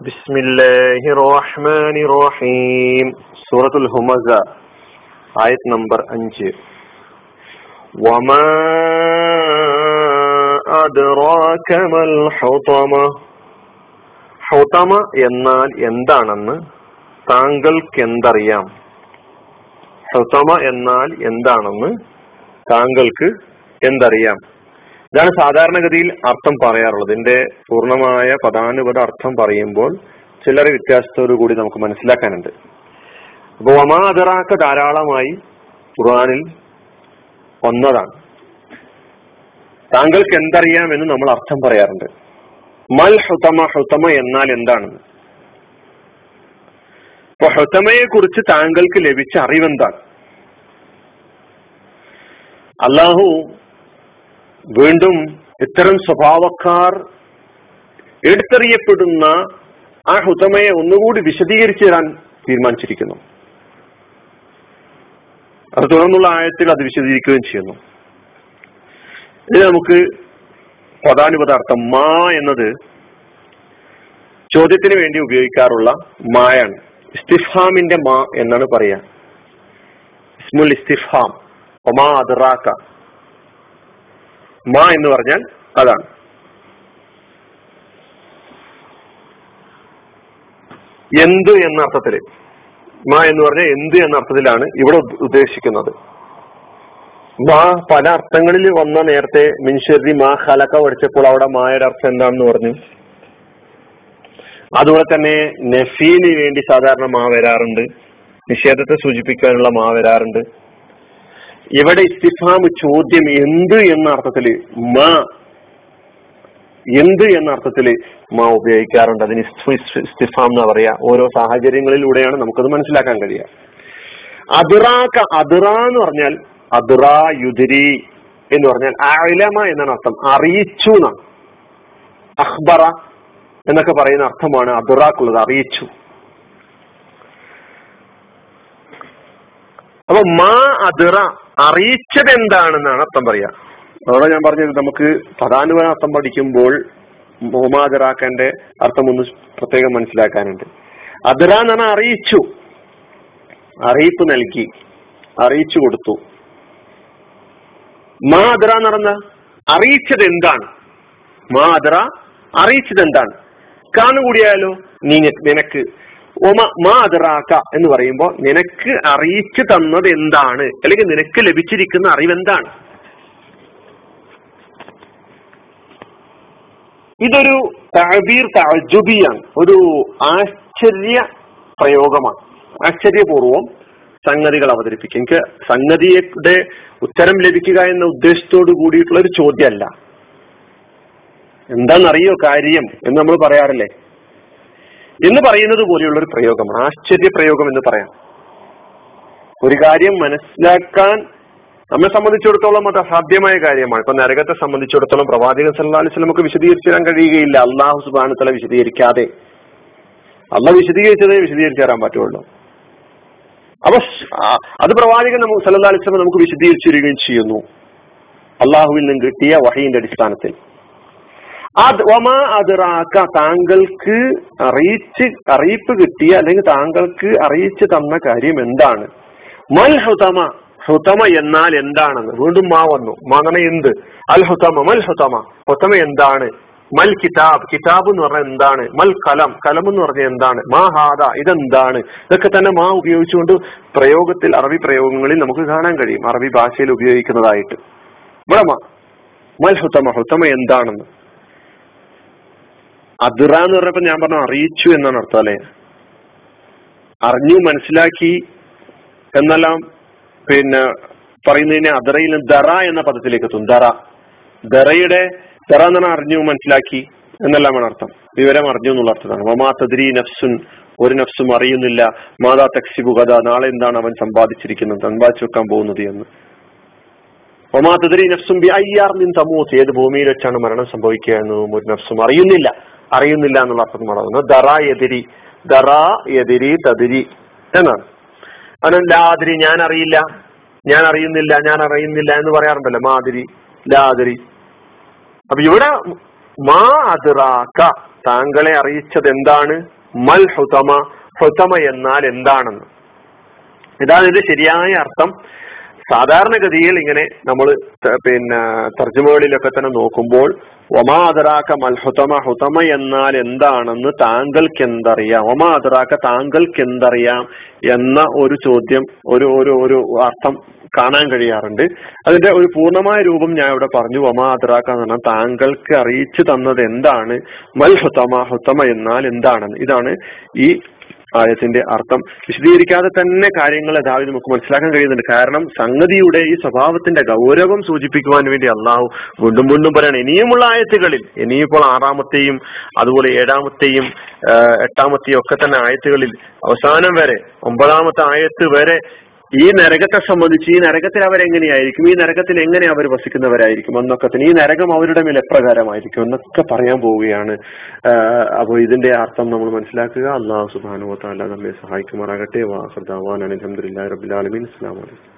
بسم الله الرحمن الرحيم سورة الهمزة آية نمبر 5 وما أدراك ما الحطمة ഹുതമ എന്നാൽ എന്താണെന്ന് താങ്കൾക്ക് എന്തറിയാം ഹുതമ എന്നാൽ എന്താണെന്ന് താങ്കൾക്ക് എന്തറിയാം ഇതാണ് സാധാരണഗതിയിൽ അർത്ഥം പറയാറുള്ളത്. ഇതിന്റെ പൂർണമായ പദാനുപത അർത്ഥം പറയുമ്പോൾ ചില്ലറ വ്യത്യാസത്തോടു കൂടി നമുക്ക് മനസ്സിലാക്കാനുണ്ട്. അപ്പൊ വമാതറാക്ക ധാരാളമായി ഖുർആാനിൽ ഒന്നതാണ് താങ്കൾക്ക് എന്തറിയാം എന്ന് നമ്മൾ അർത്ഥം പറയാറുണ്ട്. മൽ ഹുതമ ഹുതമ എന്നാൽ എന്താണെന്ന്. അപ്പൊ ഹുതമയെ കുറിച്ച് താങ്കൾക്ക് ലഭിച്ച അറിവെന്താണ്? അള്ളാഹു വീണ്ടും ഇത്തരം സ്വഭാവക്കാർ എടുത്തെറിയപ്പെടുന്ന ആ ഹുതമയെ ഒന്നുകൂടി വിശദീകരിച്ചു തരാൻ തീരുമാനിച്ചിരിക്കുന്നു. അത് തുടർന്നുള്ള ആയത്തിൽ അത് വിശദീകരിക്കുകയും ചെയ്യുന്നു. ഇത് നമുക്ക് പദാനുപദാർത്ഥം മാ എന്നത് ചോദ്യത്തിന് വേണ്ടി ഉപയോഗിക്കാറുള്ള മായാണ്. ഇസ്തിഫാമിന്റെ മാ എന്നാണ് പറയാ ഇസ്മുൽ ഇസ്തിഫാം. ഒമാ അദറാക്ക മാ എന്ന് പറഞ്ഞാൽ അതാണ്. എന്ത് എന്ന അർത്ഥത്തിൽ മാ എന്ന് പറഞ്ഞാൽ എന്ത് എന്ന അർത്ഥത്തിലാണ് ഇവിടെ ഉദ്ദേശിക്കുന്നത്. മാ പല അർത്ഥങ്ങളിൽ വന്ന നേരത്തെ മിൻഷരി മാ ഹലക്ക പഠിച്ചപ്പോൾ അവിടെ മായുടെ അർത്ഥം എന്താണെന്ന് പറഞ്ഞു. അതുപോലെ തന്നെ നഫീന് വേണ്ടി സാധാരണ മാ വരാറുണ്ട്. നിഷേധത്തെ സൂചിപ്പിക്കാനുള്ള മാ വരാറുണ്ട്. ഇവിടെ ഇസ്തിഫാം ചോദ്യം എന്ത് എന്ന അർത്ഥത്തിൽ മാ എന്ത് എന്ന അർത്ഥത്തിൽ മാ ഉപയോഗിക്കാറുണ്ട്. അതിന് ഇസ്തിഫാം എന്ന് പറയാ. ഓരോ സാഹചര്യങ്ങളിലൂടെയാണ് നമുക്കത് മനസ്സിലാക്കാൻ കഴിയുക. അതിറാക്ക അതിറ എന്ന് പറഞ്ഞാൽ അതിറ യുദിരി എന്ന് പറഞ്ഞാൽ അലമ എന്നാണ് അർത്ഥം. അറിയിച്ചു എന്നാണ്. അഹ്ബറ എന്നൊക്കെ പറയുന്ന അർത്ഥമാണ് അതിറാക്കുള്ളത്. അറിയിച്ചു. അപ്പൊ മാ അതിറ അറിയിച്ചത് എന്താണെന്നാണ് അർത്ഥം പറയാ. അതോടെ ഞാൻ പറഞ്ഞത് നമുക്ക് പതാനുവന അർത്ഥം പഠിക്കുമ്പോൾ മുഹമ്മാദിറാക്കന്റെ അർത്ഥം ഒന്ന് പ്രത്യേകം മനസ്സിലാക്കാനുണ്ട്. അതിറ എന്ന് പറഞ്ഞാൽ അറിയിച്ചു. അറിയിപ്പ് നൽകി. അറിയിച്ചു കൊടുത്തു. മാ അതിറ എന്ന് പറഞ്ഞ അറിയിച്ചത് എന്താണ്? മാ അതിറ അറിയിച്ചത് എന്താണ്? കാണുകൂടിയാലോ നീ നിനക്ക് ഒമ മാ അതിറാക്ക എന്ന് പറയുമ്പോൾ നിനക്ക് അറിയിച്ചു തന്നത് എന്താണ്? അല്ലെങ്കിൽ നിനക്ക് ലഭിച്ചിരിക്കുന്ന അറിവ് എന്താണ്? ഇതൊരു തഴബീർ തജുബിയാണ് ഒരു ആശ്ചര്യ പ്രയോഗമാണ്. ആശ്ചര്യപൂർവം സംഗതികൾ അവതരിപ്പിക്കും. എനിക്ക് സംഗതിയുടെ ഉത്തരം ലഭിക്കുക എന്ന ഉദ്ദേശത്തോട് കൂടിയിട്ടുള്ള ഒരു ചോദ്യമല്ല. എന്താണെന്നറിയോ കാര്യം എന്ന് നമ്മൾ പറയാറില്ലേ? എന്ന് പറയുന്നത് പോലെയുള്ള ഒരു പ്രയോഗം ആശ്ചര്യ പ്രയോഗം എന്ന് പറയാം. ഒരു കാര്യം മനസ്സിലാക്കാൻ നമ്മെ സംബന്ധിച്ചിടത്തോളം അത് അസാധ്യമായ കാര്യമാണ്. ഇപ്പൊ നരകത്തെ സംബന്ധിച്ചിടത്തോളം പ്രവാചകൻ സല്ലാ അലൈഹി നമുക്ക് വിശദീകരിച്ചു തരാൻ കഴിയുകയില്ല അള്ളാഹു സുബാനത്തല വിശദീകരിക്കാതെ. അള്ള വിശദീകരിച്ചതേ വിശദീകരിച്ചു തരാൻ പറ്റുള്ളൂ. അപ്പൊ അത് പ്രവാചകൻ നമുക്ക് സല്ലാ അലിസ്ലം നമുക്ക് വിശദീകരിച്ചു തരികയും ചെയ്യുന്നു. അള്ളാഹുവിൽ നിന്ന് കിട്ടിയ വഹയിന്റെ അടിസ്ഥാനത്തിൽ. അത് ഒമാ അതിറാക്ക താങ്കൾക്ക് അറിയിച്ച് അറിയിപ്പ് കിട്ടിയ അല്ലെങ്കിൽ താങ്കൾക്ക് അറിയിച്ചു തന്ന കാര്യം എന്താണ്? മൽ ഹുതമ ഹുതമ എന്നാൽ എന്താണെന്ന്. വീണ്ടും മാ വന്നു. മകന എന്ത്? അൽ ഹുതമ മൽ ഹുതമ. ഹുതമ എന്താണ്? മൽ കിതാബ്. കിതാബ് എന്ന് പറഞ്ഞാൽ എന്താണ്? മൽ കലം. കലം എന്ന് പറഞ്ഞാൽ എന്താണ്? മാ ഹാദ ഇതെന്താണ്? ഇതൊക്കെ തന്നെ മാ ഉപയോഗിച്ചുകൊണ്ട് പ്രയോഗത്തിൽ അറബി പ്രയോഗങ്ങളിൽ നമുക്ക് കാണാൻ കഴിയും. അറബി ഭാഷയിൽ ഉപയോഗിക്കുന്നതായിട്ട്. ഇവിടെ മൽ ഹുതമ ഹുതമ എന്താണെന്ന്. അതിറ എന്ന് പറഞ്ഞപ്പോ ഞാൻ പറഞ്ഞു അറിയിച്ചു എന്നാണ് അർത്ഥം അല്ലെ? അറിഞ്ഞു മനസ്സിലാക്കി എന്നെല്ലാം പിന്നെ പറയുന്നതിനെ അതിറയിൽ ദറ എന്ന പദത്തിലേക്ക് എത്തും. ദറ. ദറയുടെ ദറ എന്ന് പറഞ്ഞാൽ അറിഞ്ഞു മനസ്സിലാക്കി എന്നെല്ലാമാണ് അർത്ഥം. വിവരം അറിഞ്ഞു എന്നുള്ള അർത്ഥമാണ്. മമാ തദ്രി നഫ്സുൻ ഒരു നഫ്സും അറിയുന്നില്ല. മാതാ തക്സിബു കഥ നാളെ എന്താണ് അവൻ സമ്പാദിച്ചിരിക്കുന്നത്? സമ്പാദിച്ചു വെക്കാൻ പോകുന്നത് എന്ന്. ഒമാ തദ്രി നഫ്സും ബി അയ്യാർ നിൻ തമൂത്ത് ഏത് ഭൂമിയിൽ വെച്ചാണ് മരണം സംഭവിക്കുക എന്നും ഒരു നഫ്സും അറിയുന്നില്ല. അറിയുന്നില്ല എന്നുള്ള അർത്ഥം പറയുന്നത് ദറ എതിരി ദറ എതിരി തതിരി എന്നാണ്. അവനും ലാതിരി ഞാൻ അറിയില്ല ഞാൻ അറിയുന്നില്ല ഞാൻ അറിയുന്നില്ല എന്ന് പറയാറുണ്ടല്ലോ മാതിരി ലാതിരി. അപ്പൊ ഇവിടെ മാ അതിറാക്ക താങ്കളെ അറിയിച്ചത് എന്താണ്? മൽ ഹുതമ ഹുതമ എന്നാൽ എന്താണെന്ന്. ഇതാണ് ഇത് ശരിയായ അർത്ഥം. സാധാരണഗതിയിൽ ഇങ്ങനെ നമ്മൾ പിന്നെ തർജമകളിലൊക്കെ തന്നെ നോക്കുമ്പോൾ ഒമാ അതറാക്ക മൽഹുതമ ഹുതമ എന്നാൽ എന്താണെന്ന് താങ്കൾക്ക് എന്തറിയാം ഒമാ അതറാക്ക താങ്കൾക്ക് എന്തറിയാം എന്ന ഒരു ചോദ്യം ഒരു ഒരു ഒരു അർത്ഥം കാണാൻ കഴിയാറുണ്ട്. അതിന്റെ ഒരു പൂർണമായ രൂപം ഞാൻ ഇവിടെ പറഞ്ഞു ഒമാ അതറാക്ക എന്ന് പറഞ്ഞാൽ താങ്കൾക്ക് അറിയിച്ചു തന്നത് എന്താണ്? മൽ ഹുതമ ഹുതമ എന്നാൽ എന്താണെന്ന്. ഇതാണ് ഈ ആയത്തിന്റെ അർത്ഥം വിശദീകരിക്കാതെ തന്നെ കാര്യങ്ങൾ യഥാവിധം നമുക്ക് മനസ്സിലാക്കാൻ കഴിയുന്നുണ്ട്. കാരണം സംഗതിയുടെ ഈ സ്വഭാവത്തിന്റെ ഗൗരവം സൂചിപ്പിക്കുവാൻ വേണ്ടി അള്ളാഹു വീണ്ടും വീണ്ടും പറയണം. ഇനിയുമുള്ള ആയത്തുകളിൽ ഇനിയിപ്പോൾ ആറാമത്തെയും അതുപോലെ ഏഴാമത്തെയും എട്ടാമത്തെയും ഒക്കെ തന്നെ ആയത്തുകളിൽ അവസാനം വരെ ഒമ്പതാമത്തെ ആയത്ത് വരെ ഈ നരകത്തെ സംബന്ധിച്ച് ഈ നരകത്തിൽ അവരെങ്ങനെയായിരിക്കും? ഈ നരകത്തിൽ എങ്ങനെ അവർ വസിക്കുന്നവരായിരിക്കും? എന്നൊക്കെ തന്നെ ഈ നരകം അവരുടെ മേൽ എപ്രകാരമായിരിക്കും എന്നൊക്കെ പറയാൻ പോവുകയാണ്. അപ്പോൾ ഇതിന്റെ അർത്ഥം നമ്മൾ മനസ്സിലാക്കുക. അള്ളാഹു സുബാനുവത്താല നമ്മെ സഹായിക്കുമാറാകട്ടെ. വാഹർദാവാൻ അലഹമുല്ലാ റബുലാലമീൻ അസ്സാം വലൈക്കും